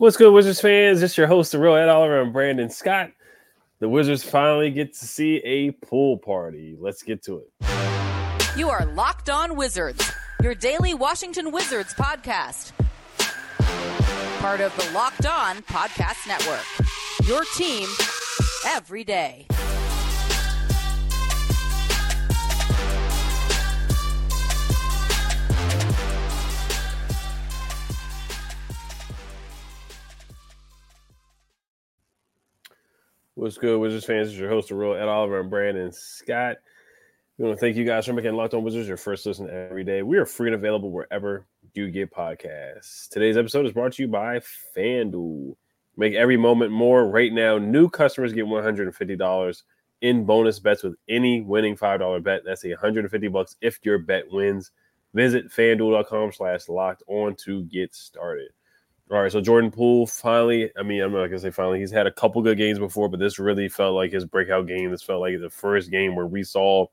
What's good, Wizards fans? Is your host, the real Ed Oliver and Brandon Scott. The Wizards finally get to see a pool party. Let's get to it. You are Locked On Wizards, your daily Washington Wizards podcast. Part of the Locked On Podcast Network. Your team every day. What's good, Wizards fans? Is your host, the real Ed Oliver and Brandon Scott. We want to thank you guys for making Locked On Wizards your first listen every day. We are free and available wherever you get podcasts. Today's episode is brought to you by FanDuel. Make every moment more. Right now, new customers get $150 in bonus bets with any winning $5 bet. That's a 150 bucks if your bet wins. Visit fanduel.com slash locked on to get started. All right, so Jordan Poole finally, I mean, I'm not gonna say finally, he's had a couple good games before, but this really felt like his breakout game. This felt like the first game where we saw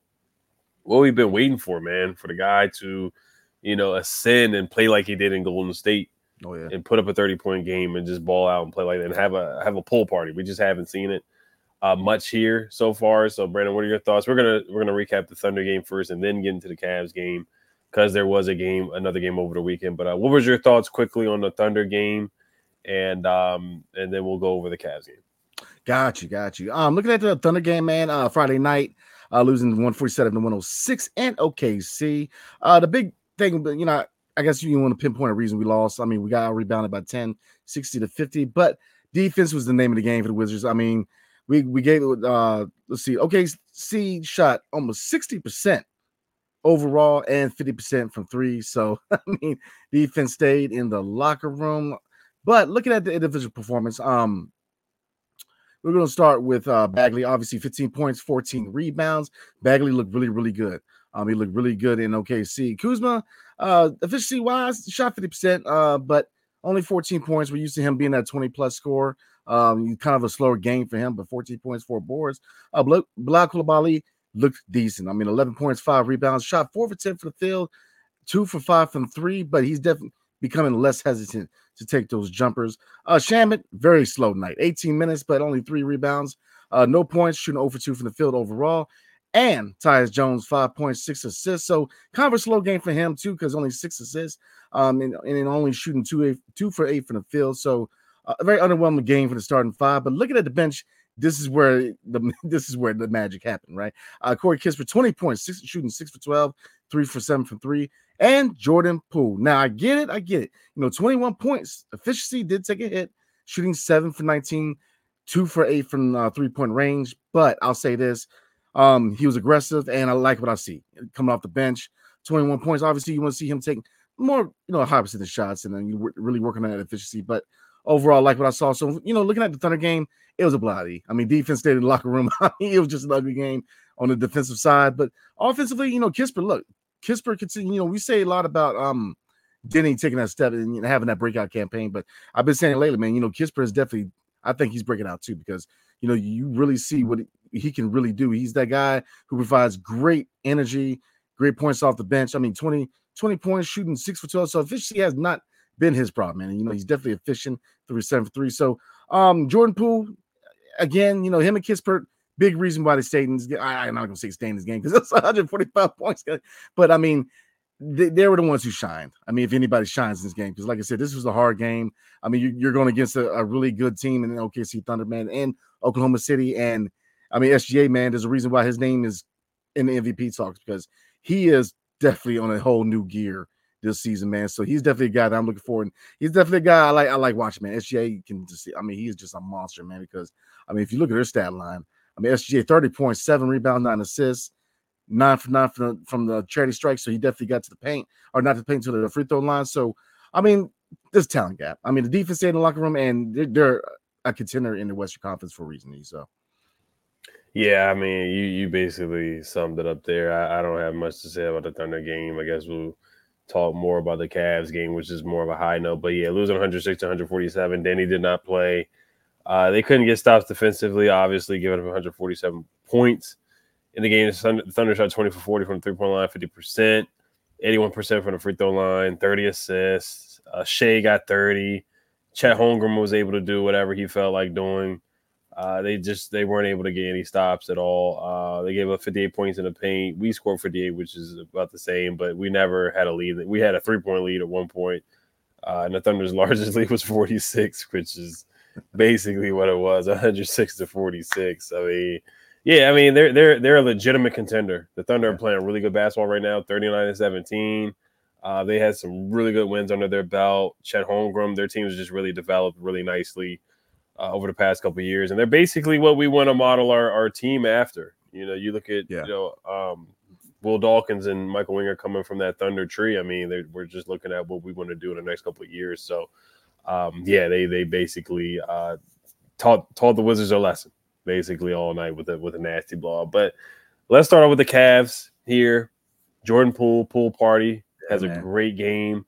what we've been waiting for, man, for the guy to, you know, ascend and play like he did in Golden State. Oh yeah, and put up a 30 point game and just ball out and play like that and have a have a pool party. We just haven't seen it uh, much here so far. So Brandon, what are your thoughts? We're gonna we're gonna recap the Thunder game first and then get into the Cavs game because there was a game, another game over the weekend. But uh, what was your thoughts quickly on the Thunder game, and um, and then we'll go over the Cavs game. Got you, got you. Um, looking at the Thunder game, man. Uh, Friday night, uh, losing 147 to 106 and OKC. Uh, the big thing, you know, I guess you want to pinpoint a reason we lost. I mean, we got rebounded by 10, 60 to 50, but defense was the name of the game for the Wizards. I mean, we we gave uh let's see, OKC shot almost 60% overall and 50% from three. So I mean, defense stayed in the locker room. But looking at the individual performance, um, we're going to start with uh, Bagley. Obviously, 15 points, 14 rebounds. Bagley looked really, really good. Um, he looked really good in OKC. Kuzma, uh, efficiency wise, shot 50%, uh, but only 14 points. We're used to him being that 20 plus score. Um, kind of a slower game for him, but 14 points, four boards. Uh, Bilal Coulibaly looked decent. I mean, 11 points, five rebounds, shot four for 10 for the field, two for five from three, but he's definitely becoming less hesitant to take those jumpers. Uh, Shamet, very slow night, 18 minutes, but only three rebounds. Uh, no points, shooting over two from the field overall. And Tyus Jones, five points, six assists. So kind of a slow game for him, too, because only six assists um, and, and only shooting two, eight, two for eight from the field. So uh, a very underwhelming game for the starting five. But looking at the bench, this is where the this is where the magic happened, right? Uh, Corey Kispert, 20 points, six, shooting six for 12, three for seven from three, and Jordan Poole. Now I get it, I get it. You know, 21 points. Efficiency did take a hit, shooting seven for 19, two for eight from uh, three point range. But I'll say this. Um, he was aggressive, and I like what I see coming off the bench. 21 points. Obviously, you want to see him take more, you know, high percentage shots, and then you really working on that efficiency. But overall, like what I saw. So, you know, looking at the Thunder game, it was a bloody. I mean, defense stayed in the locker room. it was just an ugly game on the defensive side. But offensively, you know, Kispert, look, Kispert continue, you know, we say a lot about um Deni taking that step and you know, having that breakout campaign. But I've been saying lately, man, you know, Kispert is definitely, I think he's breaking out too, because you know, you really see what he can really do. He's that guy who provides great energy, great points off the bench. I mean, 20, 20 points, shooting six for 12. So efficiency has not been his problem, man. And, you know, he's definitely efficient, three seven for three. So um Jordan Poole, again, you know, him and Kispert, big reason why they stayed. I, am not gonna say stay in this game because it's 145 points. But I mean, they, they, were the ones who shined. I mean, if anybody shines in this game, because like I said, this was a hard game. I mean, you, are going against a, a, really good team in the OKC Thunder, man, and Oklahoma City. And I mean, SGA, man, there's a reason why his name is in the MVP talks because he is definitely on a whole new gear this season, man. So he's definitely a guy that I'm looking for, and he's definitely a guy I like. I like watching, man. SGA can just, see, I mean, he's just a monster, man. Because I mean, if you look at their stat line, I mean, SGA 30 points, seven rebounds, nine assists, nine for nine from the, from the charity stripe. So he definitely got to the paint, or not to the paint to the free throw line. So I mean, this talent gap. I mean, the defense stayed in the locker room, and they're, they're a contender in the Western Conference for a reason. So, yeah, I mean, you you basically summed it up there. I, I don't have much to say about the Thunder game. I guess we'll talk more about the Cavs game, which is more of a high note. But yeah, losing 106 to 147. Danny did not play. Uh, they couldn't get stops defensively, obviously, giving up 147 points in the game. The Thunder shot 20 for 40 from the three point line, 50%, 81% from the free throw line, 30 assists. Uh, Shai got 30. Chet Holmgren was able to do whatever he felt like doing. Uh, they just they weren't able to get any stops at all. Uh, they gave up 58 points in the paint. We scored 58, which is about the same, but we never had a lead. We had a three point lead at one point, uh, and the Thunder's largest lead was 46, which is basically what it was 106 to 46. I mean, yeah, I mean they're they're they're a legitimate contender. The Thunder are playing really good basketball right now, 39 and 17. Uh, they had some really good wins under their belt. Chet Holmgren, their team has just really developed really nicely uh, over the past couple years, and they're basically what we want to model our, our team after. You know, you look at yeah. you know um, Will Dawkins and Michael Winger coming from that Thunder tree. I mean, we're just looking at what we want to do in the next couple of years. So, um, yeah, they they basically uh, taught taught the Wizards a lesson basically all night with a with a nasty blow. But let's start off with the Cavs here. Jordan Poole pool party has yeah, a great game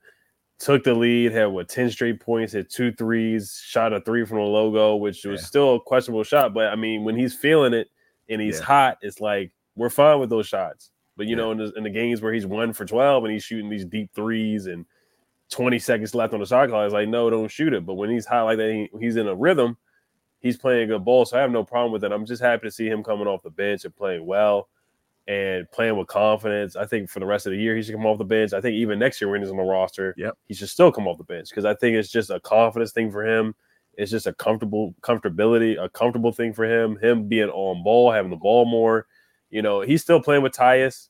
took the lead, had what 10 straight points, hit two threes, shot a three from the logo, which was still a questionable shot. But I mean, when he's feeling it and he's yeah. hot, it's like we're fine with those shots. But you yeah. know, in the, in the, games where he's one for 12 and he's shooting these deep threes and 20 seconds left on the shot clock, it's like, no, don't shoot it. But when he's hot like that, he, he's in a rhythm, he's playing a good ball. So I have no problem with it. I'm just happy to see him coming off the bench and playing well and playing with confidence. I think for the rest of the year, he should come off the bench. I think even next year when he's on the roster, yep. he should still come off the bench because I think it's just a confidence thing for him. It's just a comfortable comfortability, a comfortable thing for him. Him being on ball, having the ball more. You know, he's still playing with Tyus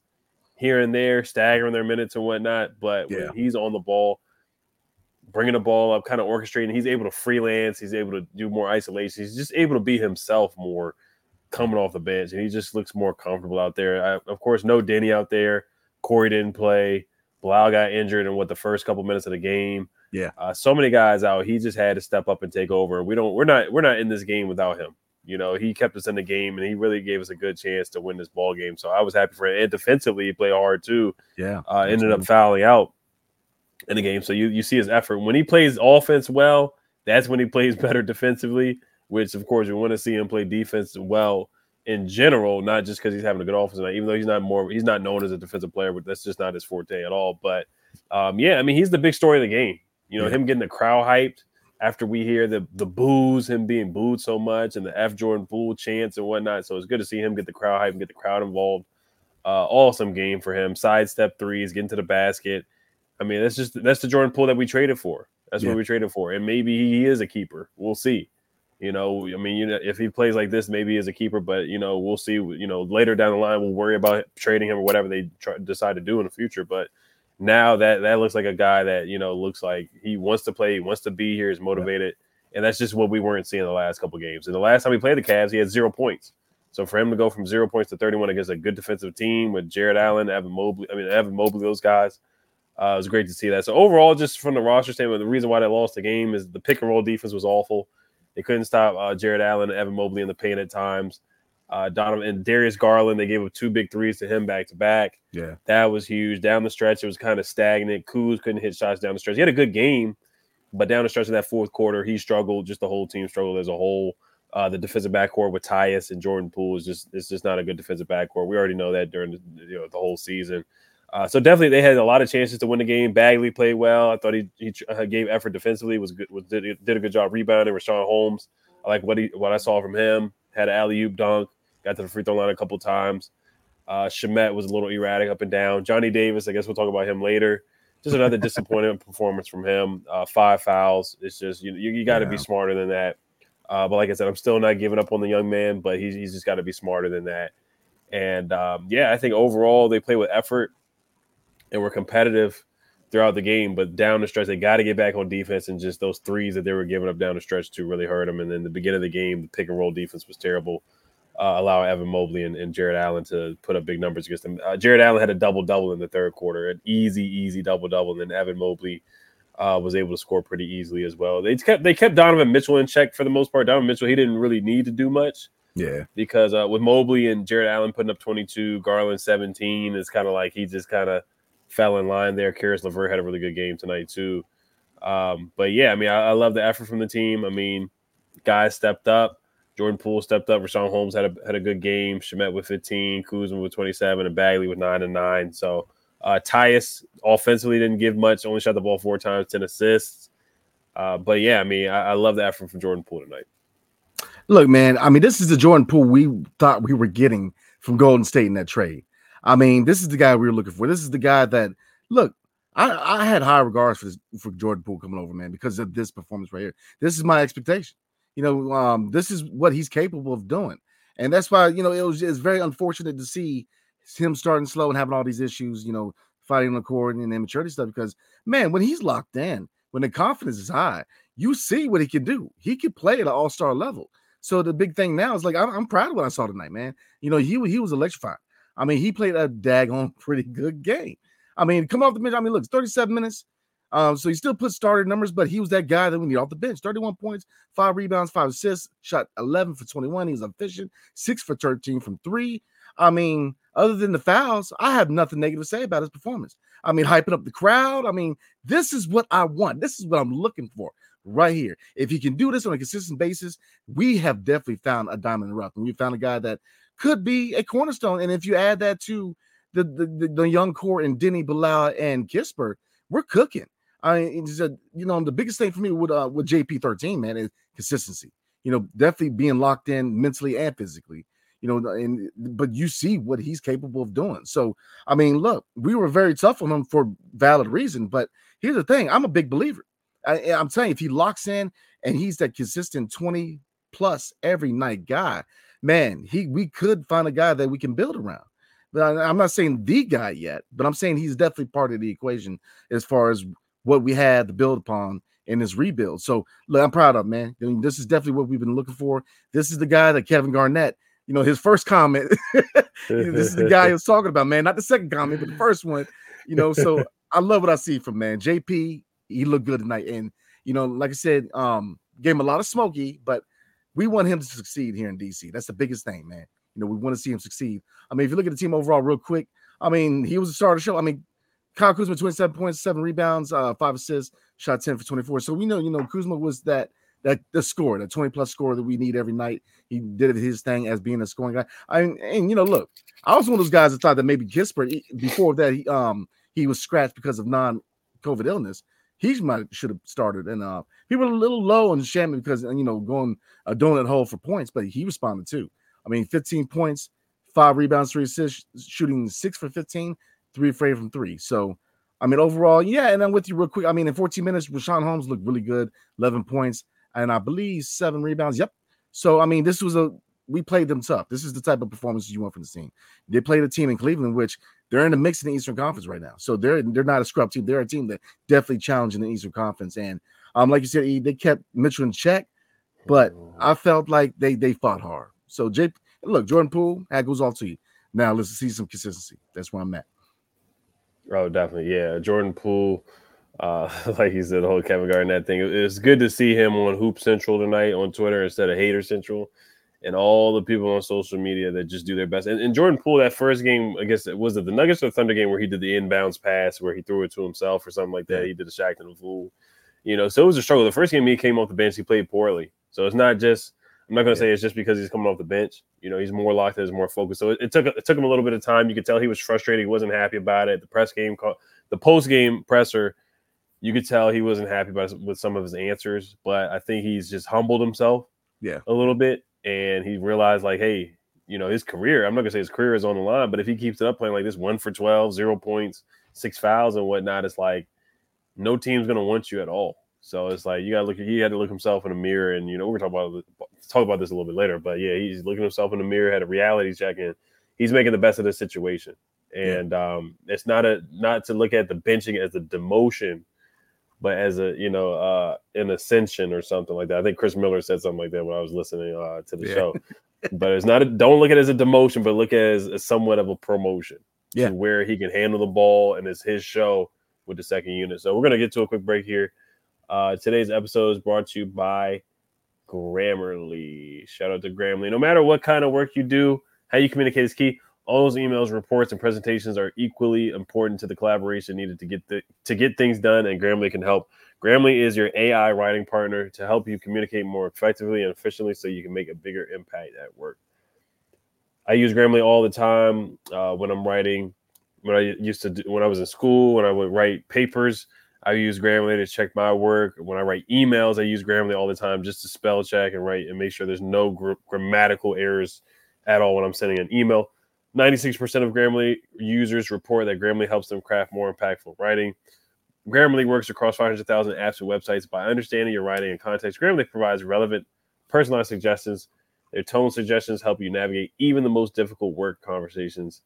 here and there, staggering their minutes and whatnot. But yeah. when he's on the ball, bringing the ball up, kind of orchestrating, he's able to freelance. He's able to do more isolation. He's just able to be himself more coming off the bench, and he just looks more comfortable out there. I, of course, no Deni out there. Corey didn't play. Bilal got injured in what the first couple minutes of the game. Yeah, uh, so many guys out. He just had to step up and take over. We don't. We're not. We're not in this game without him. You know, he kept us in the game, and he really gave us a good chance to win this ball game. So I was happy for him. And defensively, he played hard too. Yeah, uh, ended up fouling out in the game. So you you see his effort when he plays offense well. That's when he plays better defensively which of course we want to see him play defense well in general, not just because he's having a good offensive night, even though he's not more he's not known as a defensive player, but that's just not his forte at all. But um, yeah, I mean he's the big story of the game. You know, yeah. him getting the crowd hyped after we hear the the boos, him being booed so much, and the F Jordan Poole chants and whatnot. So it's good to see him get the crowd hype and get the crowd involved. Uh, awesome game for him. Sidestep threes, getting to the basket. I mean, that's just that's the Jordan Poole that we traded for. That's yeah. what we traded for, and maybe he is a keeper. We'll see. You know, I mean, you know, if he plays like this, maybe as a keeper, but you know, we'll see. You know, later down the line, we'll worry about trading him or whatever they try, decide to do in the future. But now that that looks like a guy that you know looks like he wants to play, he wants to be here, is motivated, yeah. and that's just what we weren't seeing the last couple games. And the last time he played the Cavs, he had zero points. So for him to go from zero points to 31 against a good defensive team with Jarrett Allen, Evan Mobley, I mean Evan Mobley, those guys, uh, it was great to see that. So overall, just from the roster standpoint, the reason why they lost the game is the pick and roll defense was awful. They couldn't stop uh, Jarrett Allen and Evan Mobley in the paint at times. Uh, Donovan and Darius Garland, they gave up two big threes to him back to back. Yeah, that was huge. Down the stretch, it was kind of stagnant. Kuz couldn't hit shots down the stretch. He had a good game, but down the stretch of that fourth quarter, he struggled. Just the whole team struggled as a whole. Uh, the defensive backcourt with Tyus and Jordan Poole is just it's just not a good defensive backcourt. We already know that during the, you know the whole season. Uh, so definitely they had a lot of chances to win the game. Bagley played well. I thought he, he uh, gave effort defensively. Was good. Was did, did a good job rebounding. Richaun Holmes I like what he what I saw from him. Had an alley oop dunk, got to the free throw line a couple times. Uh, Shamet was a little erratic up and down. Johnny Davis, I guess we'll talk about him later. Just another disappointing performance from him. Uh, five fouls. It's just you you, you got to yeah. be smarter than that. Uh, but like I said, I'm still not giving up on the young man, but he's he's just got to be smarter than that. And um, yeah, I think overall they play with effort and we're competitive throughout the game, but down the stretch, they got to get back on defense. And just those threes that they were giving up down the stretch to really hurt them. And then the beginning of the game, the pick and roll defense was terrible, uh, allow Evan Mobley and, and, Jarrett Allen to put up big numbers against them. Uh, Jarrett Allen had a double double in the third quarter, an easy, easy double double. And then Evan Mobley uh, was able to score pretty easily as well. They kept they kept Donovan Mitchell in check for the most part. Donovan Mitchell he didn't really need to do much. Yeah, because uh, with Mobley and Jarrett Allen putting up 22, Garland 17, it's kind of like he just kind of fell in line there. Caris LeVert had a really good game tonight too. Um, but yeah, I mean, I, I, love the effort from the team. I mean, guys stepped up. Jordan Poole stepped up. Richaun Holmes had a had a good game. Shamet with 15, Kuzma with 27, and Bagley with nine and nine. So uh, Tyus offensively didn't give much. Only shot the ball four times, 10 assists. Uh, but yeah, I mean, I, I love the effort from Jordan Poole tonight. Look, man, I mean, this is the Jordan Poole we thought we were getting from Golden State in that trade. I mean, this is the guy we were looking for. This is the guy that look. I, I had high regards for this, for Jordan Poole coming over, man, because of this performance right here. This is my expectation. You know, um, this is what he's capable of doing, and that's why you know it was it's very unfortunate to see him starting slow and having all these issues. You know, fighting the court and immaturity stuff. Because man, when he's locked in, when the confidence is high, you see what he can do. He can play at an all star level. So the big thing now is like I'm, I'm, proud of what I saw tonight, man. You know, he he was electrifying. I mean, he played a daggone pretty good game. I mean, come off the bench. I mean, look, 37 minutes. Um, so he still put starter numbers, but he was that guy that we need off the bench. 31 points, five rebounds, five assists, shot 11 for 21. He was efficient, six for 13 from three. I mean, other than the fouls, I have nothing negative to say about his performance. I mean, hyping up the crowd. I mean, this is what I want. This is what I'm looking for right here. If he can do this on a consistent basis, we have definitely found a diamond in the rough. And we found a guy that could be a cornerstone. And if you add that to the the, the, young core and Deni Bilal and Kispert, we're cooking. I mean, a, you know, the biggest thing for me with uh, with JP thirteen, man, is consistency. You know, definitely being locked in mentally and physically. You know, and but you see what he's capable of doing. So, I mean, look, we were very tough on him for valid reason. But here's the thing: I'm a big believer. I, am saying if he locks in and he's that consistent 20 plus every night guy, man, he we could find a guy that we can build around. But I'm not saying the guy yet, but I'm saying he's definitely part of the equation as far as what we had to build upon in this rebuild. So look, I'm proud of man. I mean, this is definitely what we've been looking for. This is the guy that Kevin Garnett, you know, his first comment. this is the guy he was talking about, man. Not the second comment, but the first one. You know, so I love what I see from man. JP, he looked good tonight. And you know, like I said, um, gave him a lot of smoky, but we want him to succeed here in DC. That's the biggest thing, man. You know, we want to see him succeed. I mean, if you look at the team overall, real quick, I mean, he was a starter show. I mean, Kyle Kuzma, 27 points, seven rebounds, uh, five assists, shot 10 for 24. So we know, you know, Kuzma was that that the score, the 20 plus score that we need every night. He did his thing as being a scoring guy. I mean, and you know, look, I was one of those guys that thought that maybe Kispert before that he um he was scratched because of non-COVID illness. He might should have started, and uh, he was a little low on Shamet because you know going a donut hole for points, but he responded too. I mean, 15 points, five rebounds, three assists, shooting six for 15, three afraid from three. So, I mean, overall, yeah. And I'm with you real quick. I mean, in 14 minutes, Richaun Holmes looked really good, 11 points, and I believe seven rebounds. Yep. So, I mean, this was a we played them tough. This is the type of performances you want from the team. They played a team in Cleveland, which they're in the mix in the Eastern Conference right now. So they're they're not a scrub team. They're a team that definitely challenging the Eastern Conference. And um, like you said, they kept Mitchell in check, but I felt like they they fought hard. So Jay, look, Jordan Poole, that goes off to you. Now let's see some consistency. That's where I'm at. Oh, definitely, yeah. Jordan Poole, uh, like he said, the whole Kevin Garnett thing. It's good to see him on Hoop Central tonight on Twitter instead of Hater Central, and all the people on social media that just do their best. And, and Jordan Poole, that first game, I guess it was it the Nuggets or Thunder game where he did the inbounds pass where he threw it to himself or something like that. He did a Shaqtin' a Fool, you know. So it was a struggle. The first game he came off the bench, he played poorly. So it's not just I'm not going to yeah. say it's just because he's coming off the bench. You know, he's more locked in, he's more focused. So it, it, took it took him a little bit of time. You could tell he was frustrated. He wasn't happy about it. The press game, the post game presser, you could tell he wasn't happy about with some of his answers. But I think he's just humbled himself, yeah, a little bit, and he realized like, hey, you know, his career. I'm not to say his career is on the line, but if he keeps it up playing like this, one for 12, zero points, six fouls, and whatnot, it's like no team's to want you at all. So it's like you got to look. He had to look himself in the mirror, and you know we're talking about talk about this a little bit later. But yeah, he's looking himself in the mirror, had a reality check, and he's making the best of the situation. And yeah. um, it's not a not to look at the benching as a demotion, but as a you know uh, an ascension or something like that. I think Chris Miller said something like that when I was listening uh, to the yeah. show. but it's not a, don't look at it as a demotion, but look at it as, as somewhat of a promotion. Yeah, where he can handle the ball and it's his show with the second unit. So we're gonna get to a quick break here. Uh, today's episode is brought to you by Grammarly. Shout out to Grammarly. No matter what kind of work you do, how you communicate is key. All those emails, reports, and presentations are equally important to the collaboration needed to get the, to get things done, and Grammarly can help. Grammarly is your AI writing partner to help you communicate more effectively and efficiently so you can make a bigger impact at work. I use Grammarly all the time uh, when I'm writing. When I used to do, when I was in school, when I would write papers, I use Grammarly to check my work. When I write emails, I use Grammarly all the time just to spell check and write and make sure there's no gr- grammatical errors at all when I'm sending an email. 96% of Grammarly users report that Grammarly helps them craft more impactful writing. Grammarly works across 500,000 apps and websites. By understanding your writing and context, Grammarly provides relevant, personalized suggestions. Their tone suggestions help you navigate even the most difficult work conversations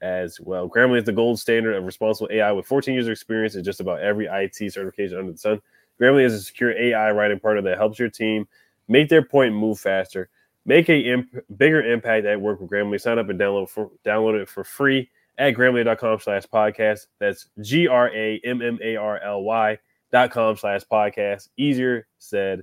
as well. Grammarly is the gold standard of responsible AI with 14 years of experience in just about every IT certification under the sun. Grammarly is a secure AI writing partner that helps your team make their point and move faster. Make a imp- bigger impact at work with Grammarly. Sign up and download for download it for free at grammarly.com slash podcast. That's G R A M M A R L Y dot com slash podcast. Easier said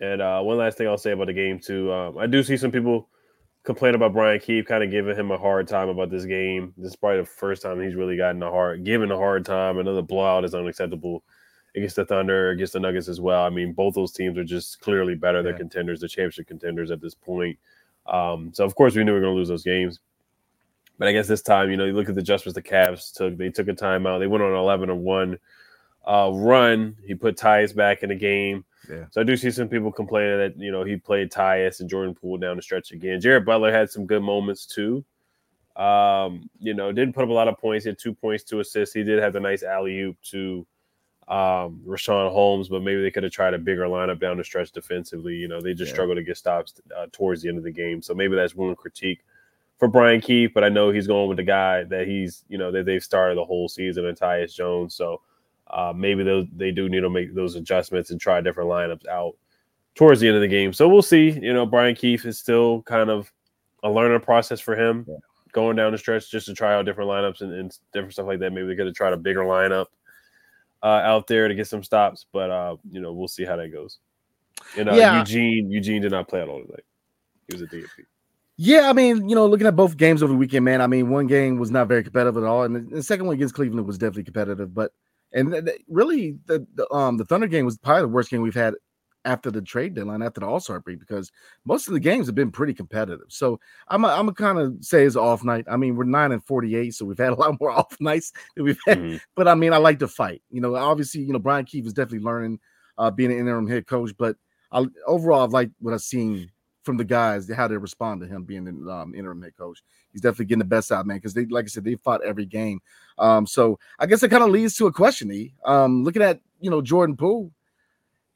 And uh, one last thing I'll say about the game too, um, I do see some people complain about Brian Keefe, kind of giving him a hard time about this game. This is probably the first time he's really gotten a hard, given a hard time. Another blowout is unacceptable against the Thunder, against the Nuggets as well. I mean, both those teams are just clearly better. They're contenders, the championship contenders at this point. Um, so of course we knew we were going to lose those games. But I guess this time, you know, you look at the adjustments the Cavs took. They took a timeout. They went on 11 or one uh, run. He put Tyus back in the game. Yeah. So I do see some people complaining that you know he played Tyus and Jordan Poole down the stretch again. Jared Butler had some good moments too. Um, you know, didn't put up a lot of points. He had two points, two assists. He did have the nice alley oop to um, Richaun Holmes, but maybe they could have tried a bigger lineup down the stretch defensively. You know, they just Yeah. struggled to get stops uh, towards the end of the game. So maybe that's one critique for Brian Keefe. But I know he's going with the guy that he's you know that they've started the whole season in Tyus Jones. So uh, maybe those they do need to make those adjustments and try different lineups out towards the end of the game. So we'll see. You know, Brian Keefe is still kind of a learning process for him, Yeah. going down the stretch just to try out different lineups and, and different stuff like that. Maybe they could have tried a bigger lineup uh, out there to get some stops, but uh, you know, we'll see how that goes. And uh, Yeah. Eugene, Eugene did not play at all tonight. He was a DFP. Yeah, I mean, you know, looking at both games over the weekend, man. I mean, one game was not very competitive at all, and the, the second one against Cleveland was definitely competitive. But and th- th- really, the, the um the Thunder game was probably the worst game we've had after the trade deadline, after the All Star break, because most of the games have been pretty competitive. So I'm a, I'm a kind of say it's an off night. I mean, we're nine and forty eight, so we've had a lot more off nights than we've had. Mhm. But I mean, I like to fight. You know, obviously, you know, Brian Keefe is definitely learning, uh, being an interim head coach. But I, overall, I've liked what I've seen from the guys, how they respond to him being an um, interim head coach. He's definitely getting the best out, man. Because they, like I said, they fought every game. Um, so I guess it kind of leads to a question. E. Um, looking at you know Jordan Poole,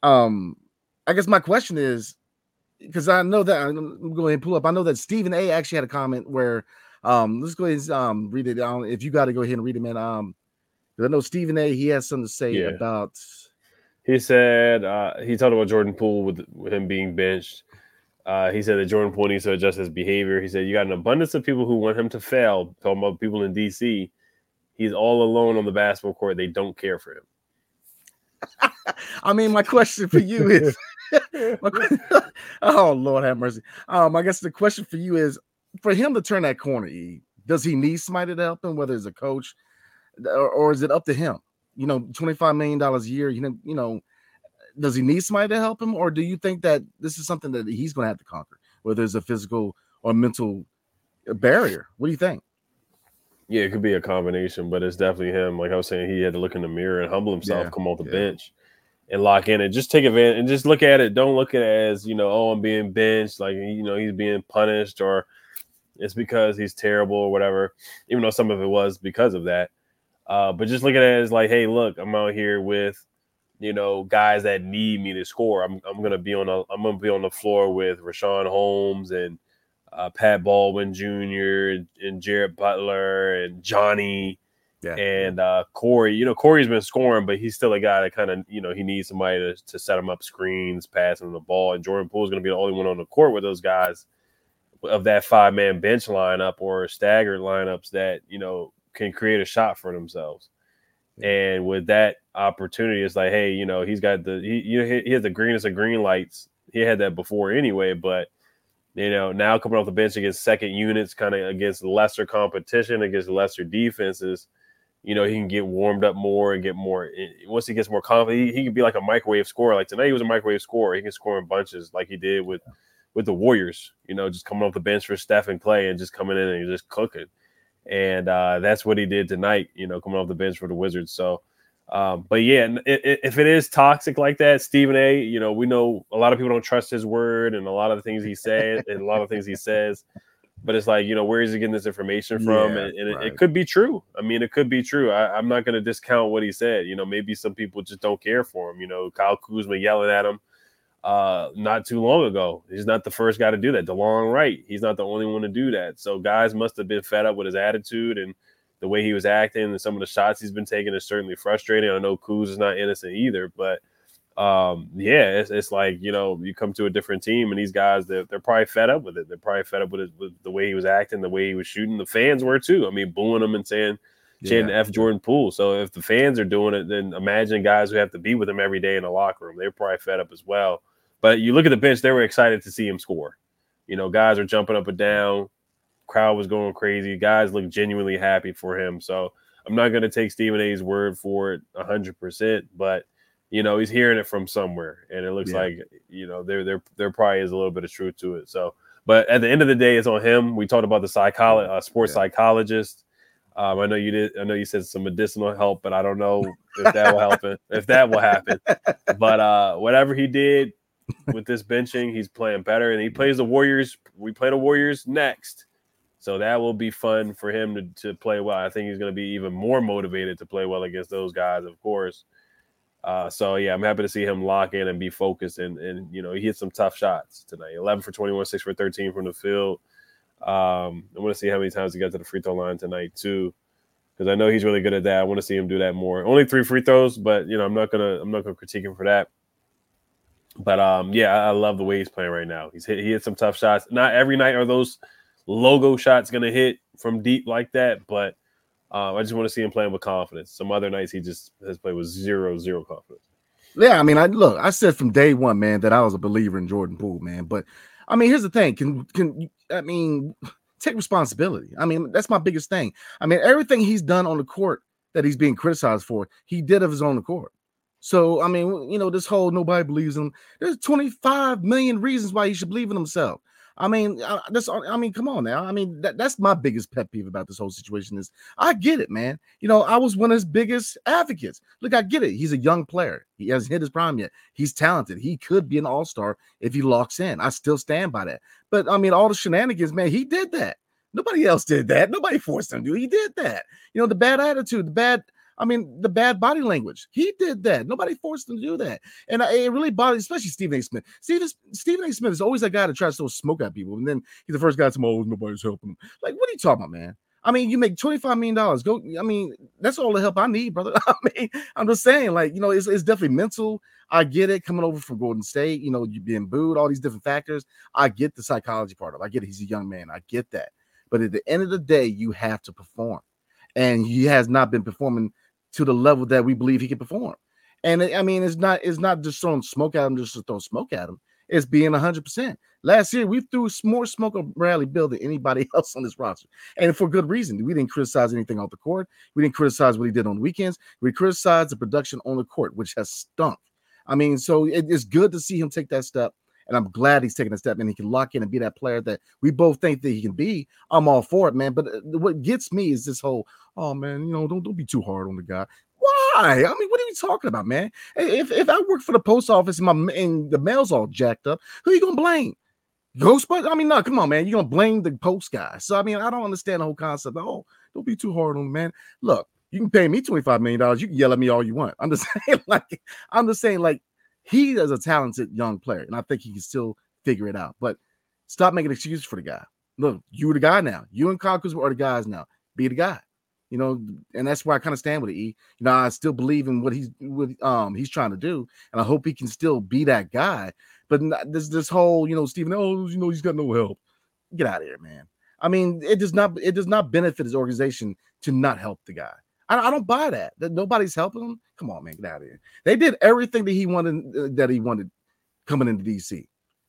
um, I guess my question is because I know that I'm gonna go pull up. I know that Stephen A. actually had a comment where um, let's go ahead and um, read it. If you got to go ahead and read it, man. Um, I know Stephen A. He has something to say Yeah. about. He said uh, he talked about Jordan Poole with, with him being benched. Uh, he said that Jordan Poole needs to adjust his behavior. He said you got an abundance of people who want him to fail. Talking about people in DC, he's all alone on the basketball court. They don't care for him. I mean, my question for you is, oh Lord have mercy. Um, I guess the question for you is, for him to turn that corner, E, does he need somebody to help him, whether it's a coach, or, or is it up to him? You know, twenty five million dollars a year. You know, you know, does he need somebody to help him, or do you think that this is something that he's going to have to conquer, whether it's a physical or mental barrier? What do you think? Yeah, it could be a combination, but it's definitely him. Like I was saying, he had to look in the mirror and humble himself, Yeah, come off the yeah. bench, and lock in and just take advantage and just look at it. Don't look at it as you know, oh, I'm being benched, like you know, he's being punished or it's because he's terrible or whatever, even though some of it was because of that. Uh, but just looking at it as like, hey, look, I'm out here with, you know, guys that need me to score. I'm I'm gonna be on a I'm gonna be on the floor with Richaun Holmes and uh, Pat Baldwin Jr. and, Jared Butler and Johnny Yeah. and uh, Corey. You know, Corey's been scoring, but he's still a guy that kind of you know he needs somebody to, to set him up screens, passing him the ball. And Jordan Poole is going to be the only one on the court with those guys of that five man bench lineup or staggered lineups that you know can create a shot for themselves. And with that opportunity, it's like, hey, you know, he's got the he you know he, has the greenest of green lights. He had that before anyway, but you know now coming off the bench against second units, kind of against lesser competition, against lesser defenses, you know he can get warmed up more and get more. eh, Once he gets more confident, he, he can be like a microwave scorer. Like tonight, he was a microwave scorer. He can score in bunches, like he did with with the Warriors. You know, just coming off the bench for Steph and Clay and just coming in and just cooking and uh, that's what he did tonight. You know, coming off the bench for the Wizards. So, um, but yeah, n- i- i- if it is toxic like that, Stephen A. You know, we know a lot of people don't trust his word and a lot of the things he said and a lot of things he says. But it's like, you know, where is he getting this information from? Yeah, and and it, right. it could be true. I mean, it could be true. I, I'm not going to discount what he said. You know, maybe some people just don't care for him. You know, Kyle Kuzma yelling at him uh not too long ago. He's not the first guy to do that. Delon Wright, he's not the only one to do that. So guys must have been fed up with his attitude and the way he was acting and some of the shots he's been taking is certainly frustrating. I know Kuz is not innocent either, but um yeah, it's, it's like, you know, you come to a different team and these guys they're, they're probably fed up with it. They're probably fed up with it with the way he was acting, the way he was shooting. The fans were too. I mean, booing him and saying chanting F Jordan Poole. So if the fans are doing it, then imagine guys who have to be with him every day in the locker room. They're probably fed up as well. But you look at the bench, they were excited to see him score. You know, guys are jumping up and down. Crowd was going crazy. Guys look genuinely happy for him. So I'm not going to take Stephen A's word for it 100%, but you know he's hearing it from somewhere, and it looks Yeah. like you know there there there probably is a little bit of truth to it. So, but at the end of the day, it's on him. We talked about the psycholo- uh, sports Yeah. psychologist. Um, I know you did. I know you said some medicinal help, but I don't know if that will happen. If that will happen, but uh, whatever he did with this benching, he's playing better, and he plays the Warriors. We play the Warriors next, so that will be fun for him to, to play well. I think he's going to be even more motivated to play well against those guys, of course. Uh, so yeah, I'm happy to see him lock in and be focused, and and you know he hit some tough shots tonight. 11 for 21, six for 13 from the field. Um, I want to see how many times he got to the free throw line tonight too, because I know he's really good at that. I want to see him do that more. Only three free throws, but you know I'm not gonna I'm not gonna critique him for that. But um, yeah, I love the way he's playing right now. He's hit he hit some tough shots. Not every night are those logo shots gonna hit from deep like that, but um, I just want to see him playing with confidence. Some other nights he just has played with zero zero confidence. Yeah, I mean, I look, I said from day one, man, that I was a believer in Jordan Poole, man. But I mean, here's the thing: can can I mean take responsibility? I mean, that's my biggest thing. I mean, everything he's done on the court that he's being criticized for, he did of his own accord. So I mean, you know, this whole nobody believes him. There's 25 million reasons why he should believe in himself. I mean, uh, that's I mean, come on now. I mean, that, that's my biggest pet peeve about this whole situation is I get it, man. You know, I was one of his biggest advocates. Look, I get it. He's a young player. He hasn't hit his prime yet. He's talented. He could be an all-star if he locks in. I still stand by that. But I mean, all the shenanigans, man, he did that. Nobody else did that. Nobody forced him to. He did that. You know, the bad attitude, the bad, I mean, the bad body language. He did that. Nobody forced him to do that. And I, it really bothers, especially Stephen A. Smith. Stephen, Stephen A. Smith is always that guy that tries to throw smoke at people. And then he's the first guy to oh, nobody's helping him. Like, what are you talking about, man? I mean, you make $25 million. Go, I mean, that's all the help I need, brother. I mean, I'm just saying, like, you know, it's, it's definitely mental. I get it coming over from Golden State, you know, you being booed, all these different factors. I get the psychology part of it. I get it. He's a young man. I get that. But at the end of the day, you have to perform. And he has not been performing to the level that we believe he can perform. And I mean, it's not it's not just throwing smoke at him just to throw smoke at him. It's being 100%. Last year, we threw more smoke on Bradley Beal than anybody else on this roster. And for good reason. We didn't criticize anything off the court. We didn't criticize what he did on the weekends. We criticized the production on the court, which has stunk. I mean, so it- it's good to see him take that step. And I'm glad he's taking a step and he can lock in and be that player that we both think that he can be. I'm all for it, man. But uh, what gets me is this whole, oh man, you know, don't don't be too hard on the guy. Why? I mean, what are you talking about, man? If if I work for the post office and my and the mail's all jacked up, who you gonna blame? Ghostbusters. I mean, no, come on, man. You're gonna blame the post guy. So I mean, I don't understand the whole concept. Oh, don't be too hard on him, man. Look, you can pay me $25 million. You can yell at me all you want. I'm just saying, like, I'm just saying, like, he is a talented young player, and I think he can still figure it out. But stop making excuses for the guy. Look, you are the guy now. You and Kyle Kuzma are the guys now. Be the guy. You know, and that's where I kind of stand with it. E. You know, I still believe in what he's what um he's trying to do, and I hope he can still be that guy. But this this whole, you know, Stephen, oh, you know, he's got no help. Get out of here, man. I mean, it does not it does not benefit his organization to not help the guy. I, I don't buy that. That nobody's helping him. Come on, man, get out of here. They did everything that he wanted uh, that he wanted coming into DC.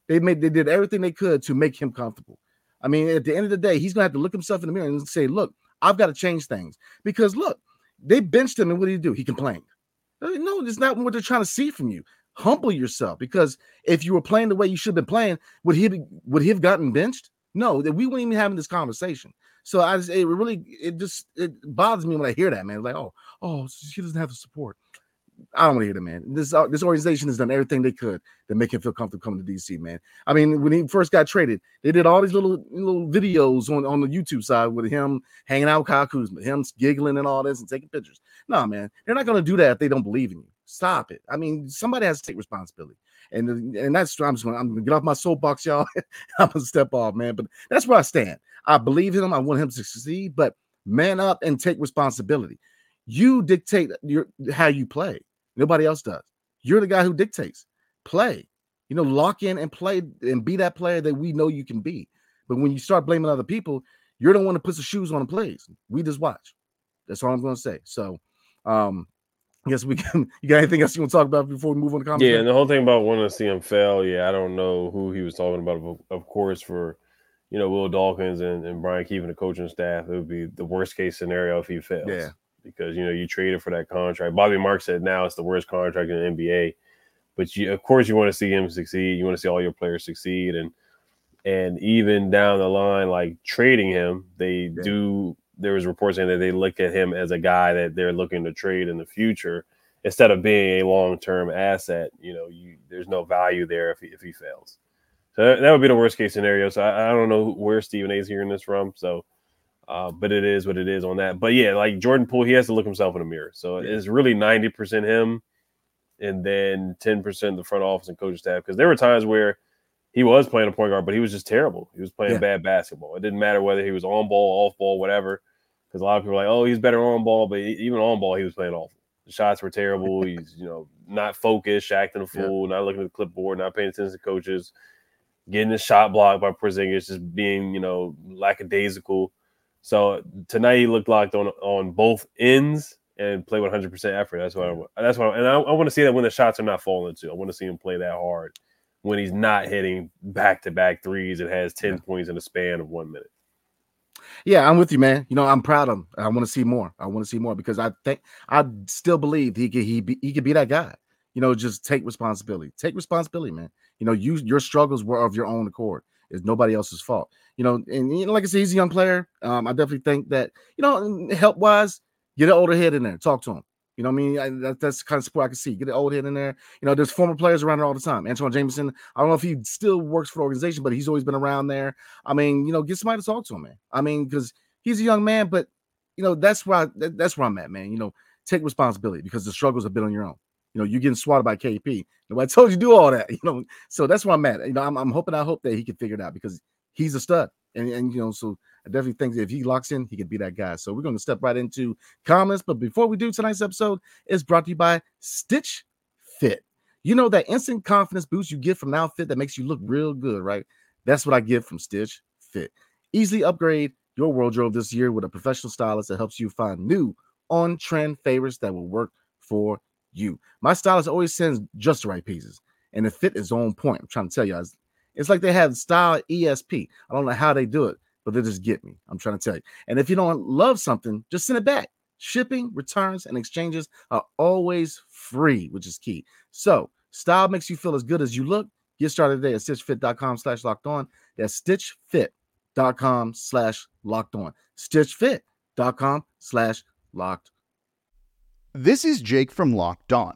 They made they did everything they could to make him comfortable. I mean, at the end of the day, he's gonna have to look himself in the mirror and say, "Look, I've got to change things." Because look, they benched him, and what did he do? He complained. Uh, no, it's not what they're trying to see from you. Humble yourself, because if you were playing the way you should have been playing, would he would he have gotten benched? No, that we wouldn't even having this conversation. So I just it really it just it bothers me when I hear that man. Like, oh, oh, she doesn't have the support. I don't want to hear that, man. This uh, this organization has done everything they could to make him feel comfortable coming to DC, man. I mean, when he first got traded, they did all these little little videos on, on the YouTube side with him hanging out with Kyle Kuzma, him giggling and all this and taking pictures. No, man, they're not to do that if they don't believe in you. Stop it. I mean, somebody has to take responsibility. And, and that's I'm just gonna, I'm gonna get off my soapbox, y'all. I'm gonna step off, man. But that's where I stand. I believe in him. I want him to succeed, but man up and take responsibility. You dictate your how you play. Nobody else does. You're the guy who dictates. Play. You know, lock in and play and be that player that we know you can be. But when you start blaming other people, you're the one to put the shoes on the plays. We just watch. That's all I'm to say. So, um, I guess we can. You got anything else you want to talk about before we move on to comments? Yeah, and the whole thing about wanting to see him fail. Yeah, I don't know who he was talking about. Of course, for you know Will Dawkins and, and Brian Keefe and the coaching staff, it would be the worst case scenario if he fails. Yeah, because you know you traded for that contract. Bobby Marks said now it's the worst contract in the NBA, but you of course you want to see him succeed. You want to see all your players succeed, and and even down the line, like trading him, they yeah. do. There was reports saying that they look at him as a guy that they're looking to trade in the future instead of being a long term asset. You know, you there's no value there if he, if he fails. So that, that would be the worst case scenario. So I, I don't know where Stephen A is hearing this from. So uh, but it is what it is on that. But yeah, like Jordan Poole, he has to look himself in the mirror. So yeah. it's really 90% him and then 10% the front office and coaching staff. Because there were times where he was playing a point guard, but he was just terrible. He was playing yeah. bad basketball. It didn't matter whether he was on ball, off ball, whatever. Because a lot of people are like, oh, he's better on ball, but even on ball, he was playing awful. The shots were terrible. he's, you know, not focused, acting a fool, yeah. not looking at the clipboard, not paying attention to coaches, getting his shot blocked by Porzingis, just being, you know, lackadaisical so tonight he looked locked on on both ends and play 100 percent effort. That's what I, that's what I, and I, I want to see that when the shots are not falling too. I want to see him play that hard when he's not hitting back to back threes and has 10 yeah. points in a span of one minute. Yeah, I'm with you, man. You know, I'm proud of him. I want to see more. I want to see more because I think I still believe he could he be, he could be that guy. You know, just take responsibility. Take responsibility, man. You know, you your struggles were of your own accord. It's nobody else's fault you know, and you know, like I said, he's a young player. Um, I definitely think that, you know, help wise, get an older head in there, talk to him. You know what I mean? I, that, that's the kind of support I can see. Get an old head in there. You know, there's former players around there all the time. Antawn Jamison, I don't know if he still works for the organization, but he's always been around there. I mean, you know, get somebody to talk to him, man. I mean, because he's a young man, but you know, that's where I, that's where I'm at, man. You know, take responsibility because the struggles have been on your own. You know, you're getting swatted by KP. Nobody told you to do all that. You know, so that's where I'm at. You know, I'm, I'm hoping I hope that he can figure it out because he's a stud. And, and you know, so I definitely think if he locks in, he could be that guy. So we're going to step right into comments. But before we do, tonight's episode is brought to you by Stitch Fix. You know that instant confidence boost you get from an outfit that makes you look real good, right? That's what I get from Stitch Fix. Easily upgrade your wardrobe this year with a professional stylist that helps you find new on trend favorites that will work for you. My stylist always sends just the right pieces, and the fit is on point. I'm trying to tell you, it's like they have style ESP. I don't know how they do it, but they just get me. I'm trying to tell you. And if you don't love something, just send it back. Shipping, returns, and exchanges are always free, which is key. So, style makes you feel as good as you look. Get started today at stitchfix.com slash locked on. That's stitchfix.com slash locked on. Stitchfix.com slash locked. This is Jake from Locked On.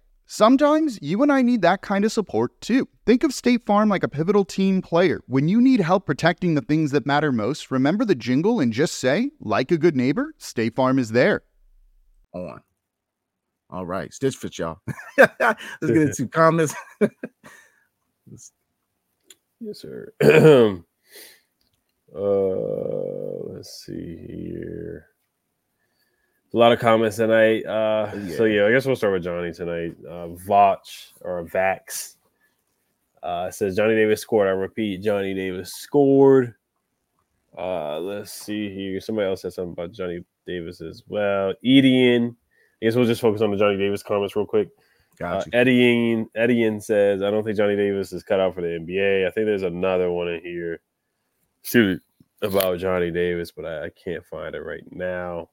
Sometimes you and I need that kind of support too. Think of State Farm like a pivotal team player. When you need help protecting the things that matter most, remember the jingle and just say, like a good neighbor, State Farm is there. On. All right. Stitch Fix, y'all. Let's get into comments. yes, sir. uh, let's see here. A lot of comments tonight. Uh, yeah. So yeah, I guess we'll start with Johnny tonight. Uh, Voch or Vax uh, says Johnny Davis scored. I repeat, Johnny Davis scored. Uh, let's see here. Somebody else said something about Johnny Davis as well. Edian. I guess we'll just focus on the Johnny Davis comments real quick. Uh, Edian, Edian says, I don't think Johnny Davis is cut out for the NBA. I think there's another one in here shoot about Johnny Davis, but I, I can't find it right now.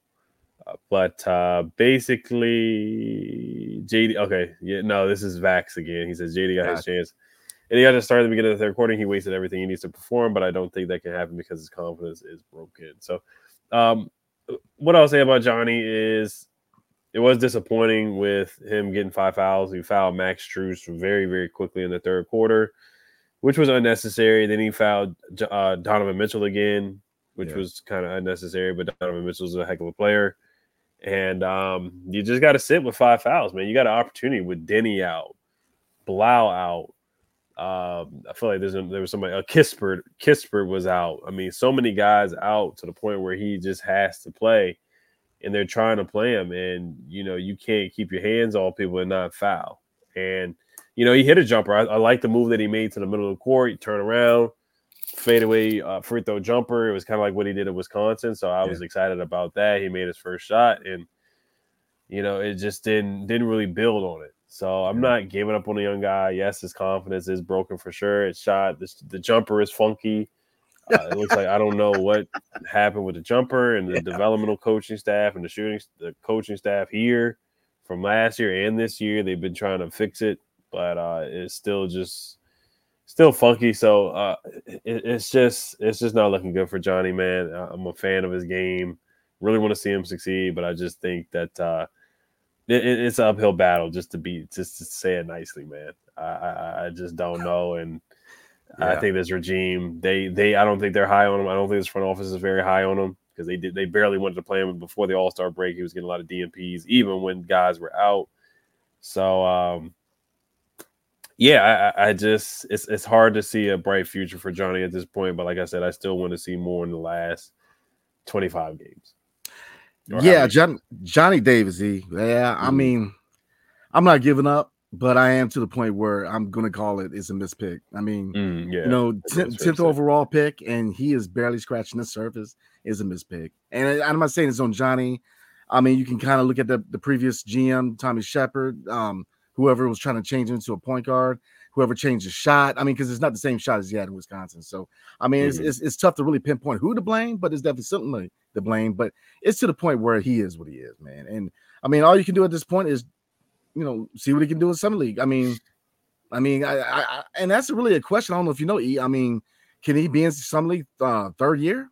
But uh, basically, JD. Okay, yeah, no, this is Vax again. He says JD got his chance, and he got to start at the beginning of the third quarter. He wasted everything he needs to perform, but I don't think that can happen because his confidence is broken. So, um, what I'll say about Johnny is it was disappointing with him getting five fouls. He fouled Max Strus very, very quickly in the third quarter, which was unnecessary. Then he fouled uh, Donovan Mitchell again, which Yeah. was kind of unnecessary. But Donovan Mitchell's a heck of a player, and um, you just got to sit with five fouls, man. You got an opportunity with Deni out, Bilal out. Um, I feel like there's a, there was somebody. Uh, Kispert, Kispert was out. I mean, so many guys out to the point where he just has to play and they're trying to play him, and you know you can't keep your hands off people and not foul. And you know he hit a jumper. I, I like the move that he made to the middle of the court. He turned around, fade away uh, free throw jumper. It was kind of like what he did at Wisconsin. So I was excited about that. He made his first shot, and you know it just didn't didn't really build on it. So I'm not giving up on the young guy. Yes, his confidence is broken for sure. It's shot. This, the jumper is funky. Uh, it looks like I don't know what happened with the jumper and the developmental coaching staff and the shooting the coaching staff here from last year and this year. They've been trying to fix it, but uh, it's still just still funky. So uh, it, it's just it's just not looking good for Johnny. Man, I'm a fan of his game. Really want to see him succeed, but I just think that uh, it, it- it's an uphill battle just to be just to say it nicely, man. I, I, I just don't know and. I think this regime, they they I don't think they're high on him. I don't think this front office is very high on him because they did they barely wanted to play him before the All Star break. He was getting a lot of DNPs, even when guys were out. So um, yeah, I, I I just it's it's hard to see a bright future for Johnny at this point. But like I said, I still want to see more in the last twenty five games. Yeah, John, Johnny Davis. Yeah, I Mhm. mean, I'm not giving up, but I am to the point where I'm gonna call it it's a mispick. I mean, Mm, yeah, you know, to tenth overall pick, and he is barely scratching the surface. Is a mispick, and I- I'm not saying it's on Johnny. I mean, you can kind of look at the, the previous GM, Tommy Sheppard, um, whoever was trying to change him into a point guard, whoever changed his shot. I mean, because it's not the same shot as he had in Wisconsin. So, I mean, it's, Mhm. it's, it's tough to really pinpoint who to blame, but it's definitely something to blame. But it's to the point where he is what he is, man. And I mean, all you can do at this point is, you know, see what he can do in summer league. I mean, I mean, I, I, I and that's really a question. I don't know if you know. E. I mean, can he be in summer league uh, third year?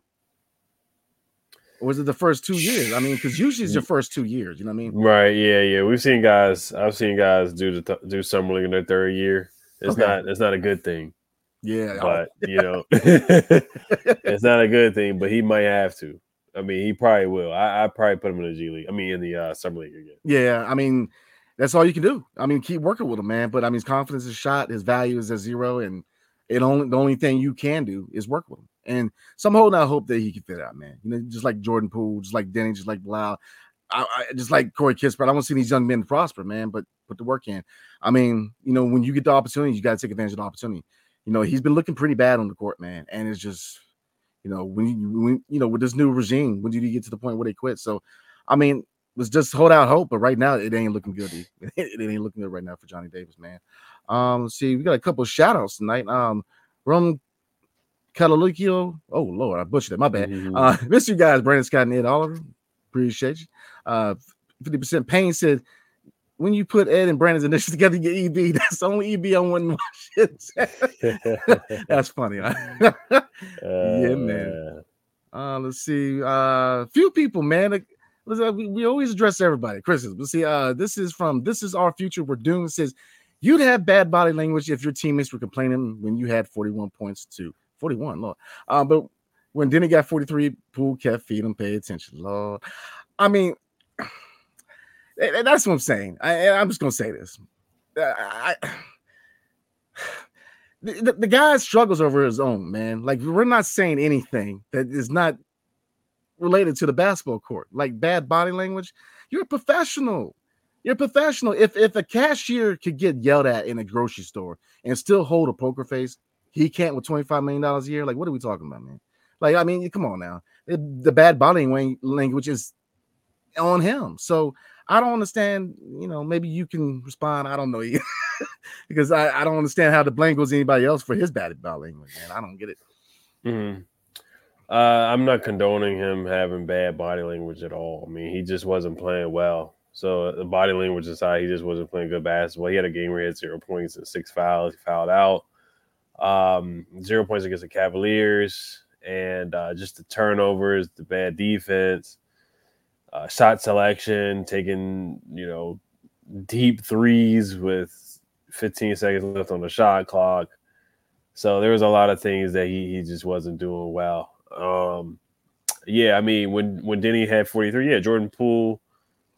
Or was it the first two years? I mean, because usually it's your first two years. You know what I mean? Right. Yeah. Yeah. We've seen guys. I've seen guys do the do summer league in their third year. It's Okay. not. It's not a good thing. Yeah. But you know, it's not a good thing. But he might have to. I mean, he probably will. I I probably put him in the G League. I mean, in the uh, summer league again. Yeah, I mean, that's all you can do. I mean, keep working with him, man. But I mean, his confidence is shot, his value is at zero, and it only the only thing you can do is work with him. And so I'm holding out hope that he can fit out, man. You know, just like Jordan Poole, just like Deni, just like Bilal. I, I just like Corey Kispert. I want to see these young men prosper, man. But put the work in. I mean, you know, when you get the opportunity, you got to take advantage of the opportunity. You know, he's been looking pretty bad on the court, man, and it's just, you know, when you, when, you know, with this new regime, when did you get to the point where they quit? So, I mean, let's just hold out hope. But right now, it ain't looking good. It ain't looking good right now for Johnny Davis, man. Um, see, we got a couple shout outs tonight. Um, Cataluccio. Oh Lord, I butchered it. My bad. Mhm. Uh, miss you guys, Brandon Scott and Ed Oliver. Appreciate you. Uh, 50% Pain said, when you put Ed and Brandon's initials together, you get EB. That's the only EB I wouldn't watch. That's funny. huh? Yeah, man. Uh, let's see. Uh, few people, man. Uh, we, we always address everybody. Chris, let's see. Uh, this is from This Is Our Future. We're doing It says you'd have bad body language if your teammates were complaining when you had 41 points to 41, Lord. Uh, but when Deni got 43, Poole kept feeding, pay attention, Lord. I mean, that's what I'm saying. I, I'm just gonna say this. Uh, I, the, the guy struggles over his own man. Like we're not saying anything that is not related to the basketball court, like bad body language. You're a professional. You're a professional. If if a cashier could get yelled at in a grocery store and still hold a poker face, he can't with 25 million dollars a year. Like, what are we talking about, man? Like, I mean, come on now. The, the bad body lang- language is on him. So I don't understand. You know, maybe you can respond. I don't know you because I, I don't understand how the blame goes anybody else for his bad body language, man. I don't get it. Mhm. Uh, I'm not condoning him having bad body language at all. I mean, he just wasn't playing well. So uh, the body language aside, he just wasn't playing good basketball. He had a game where he had zero points and six fouls. He fouled out. Um, zero points against the Cavaliers, and uh, just the turnovers, the bad defense, uh, shot selection, taking you know deep threes with 15 seconds left on the shot clock. So there was a lot of things that he, he just wasn't doing well. Um, yeah, I mean when when Deni had 43, yeah, Jordan Poole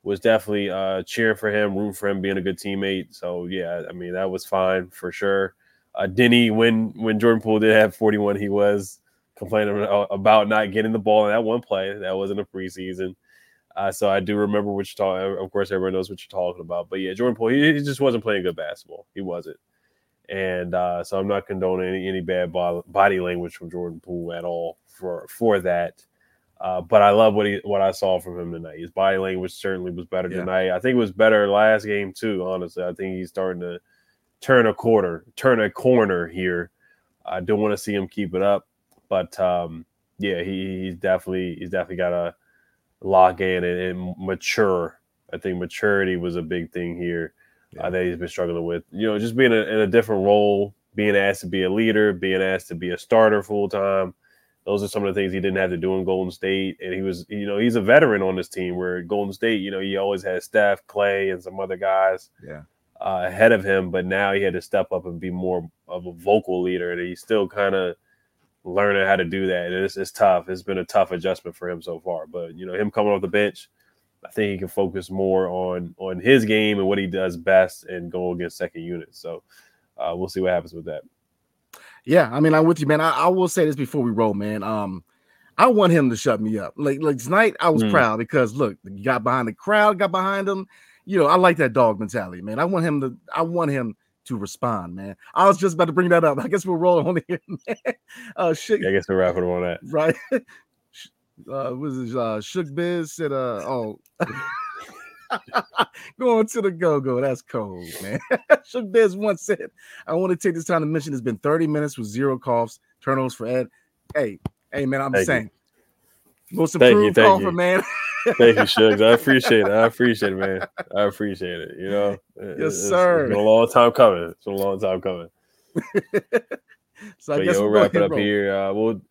was definitely uh, cheering for him, rooting for him, being a good teammate. So yeah, I mean that was fine for sure. Uh, Deni, when when Jordan Poole did have 41, he was complaining about not getting the ball in that one play. That wasn't a preseason. Uh, so I do remember what you're talking. Of course, everyone knows what you're talking about. But yeah, Jordan Poole, he, he just wasn't playing good basketball. He wasn't, and uh, so I'm not condoning any, any bad bo- body language from Jordan Poole at all for for that. Uh, but I love what he what I saw from him tonight. His body language certainly was better Yeah. tonight. I think it was better last game too. Honestly, I think he's starting to turn a quarter, turn a corner here. I don't want to see him keep it up, but um, yeah, he, he's definitely he's definitely got to lock in and, and mature. I think maturity was a big thing here uh, that he's been struggling with. You know, just being a, in a different role, being asked to be a leader, being asked to be a starter full time. Those are some of the things he didn't have to do in Golden State. And he was, you know, he's a veteran on this team where Golden State, you know, he always had Steph, Clay, and some other guys Yeah. Uh, ahead of him, but now he had to step up and be more of a vocal leader, and he's still kind of learning how to do that. And it's, it's tough. It's been a tough adjustment for him so far. But you know, him coming off the bench, I think he can focus more on on his game and what he does best, and go against second unit. So uh, we'll see what happens with that. Yeah, I mean, I'm with you, man. I, I will say this before we roll, man. Um, I want him to shut me up. Like, like tonight, I was Mm. proud because look, he got behind the crowd, got behind him. You know, I like that dog mentality, man. I want him to, I want him to respond, man. I was just about to bring that up. I guess we're rolling on here, man. Uh, shit, Yeah, I guess we're wrapping on that. right? uh, was it uh, Shook Biz said, uh, oh, going to the go go. That's cold, man. Shook Biz once said, I want to take this time to mention it's been 30 minutes with zero coughs, turnovers for Ed. Hey, hey, man, I'm Thank you. saying, most Thank you, improved thank golfer, you. man. Thank you, Shugs. I appreciate it. I appreciate it, man. I appreciate it. You know, It- Yes, it's- sir. It's been a long time coming. It's been a long time coming. so I but guess yeah, we'll wrap it up roll. here. Uh, we'll do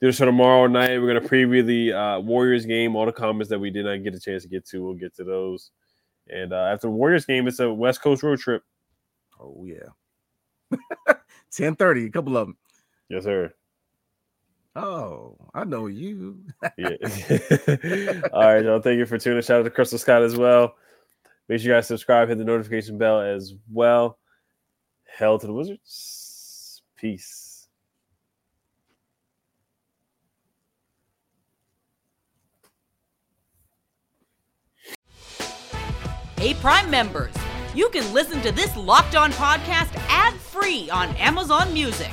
the show tomorrow night. We're gonna preview the uh, Warriors game. All the comments that we did not get a chance to get to, we'll get to those. And uh, after the Warriors game, it's a West Coast road trip. Oh yeah. 10:30, a couple of them. Yes, sir. Oh, I know you. Yeah. All right, y'all. Thank you for tuning. Shout out to Crystal Scott as well. Make sure you guys subscribe, hit the notification bell as well. Hell to the Wizards. Peace. Hey, Prime members, you can listen to this Locked On podcast ad free on Amazon Music.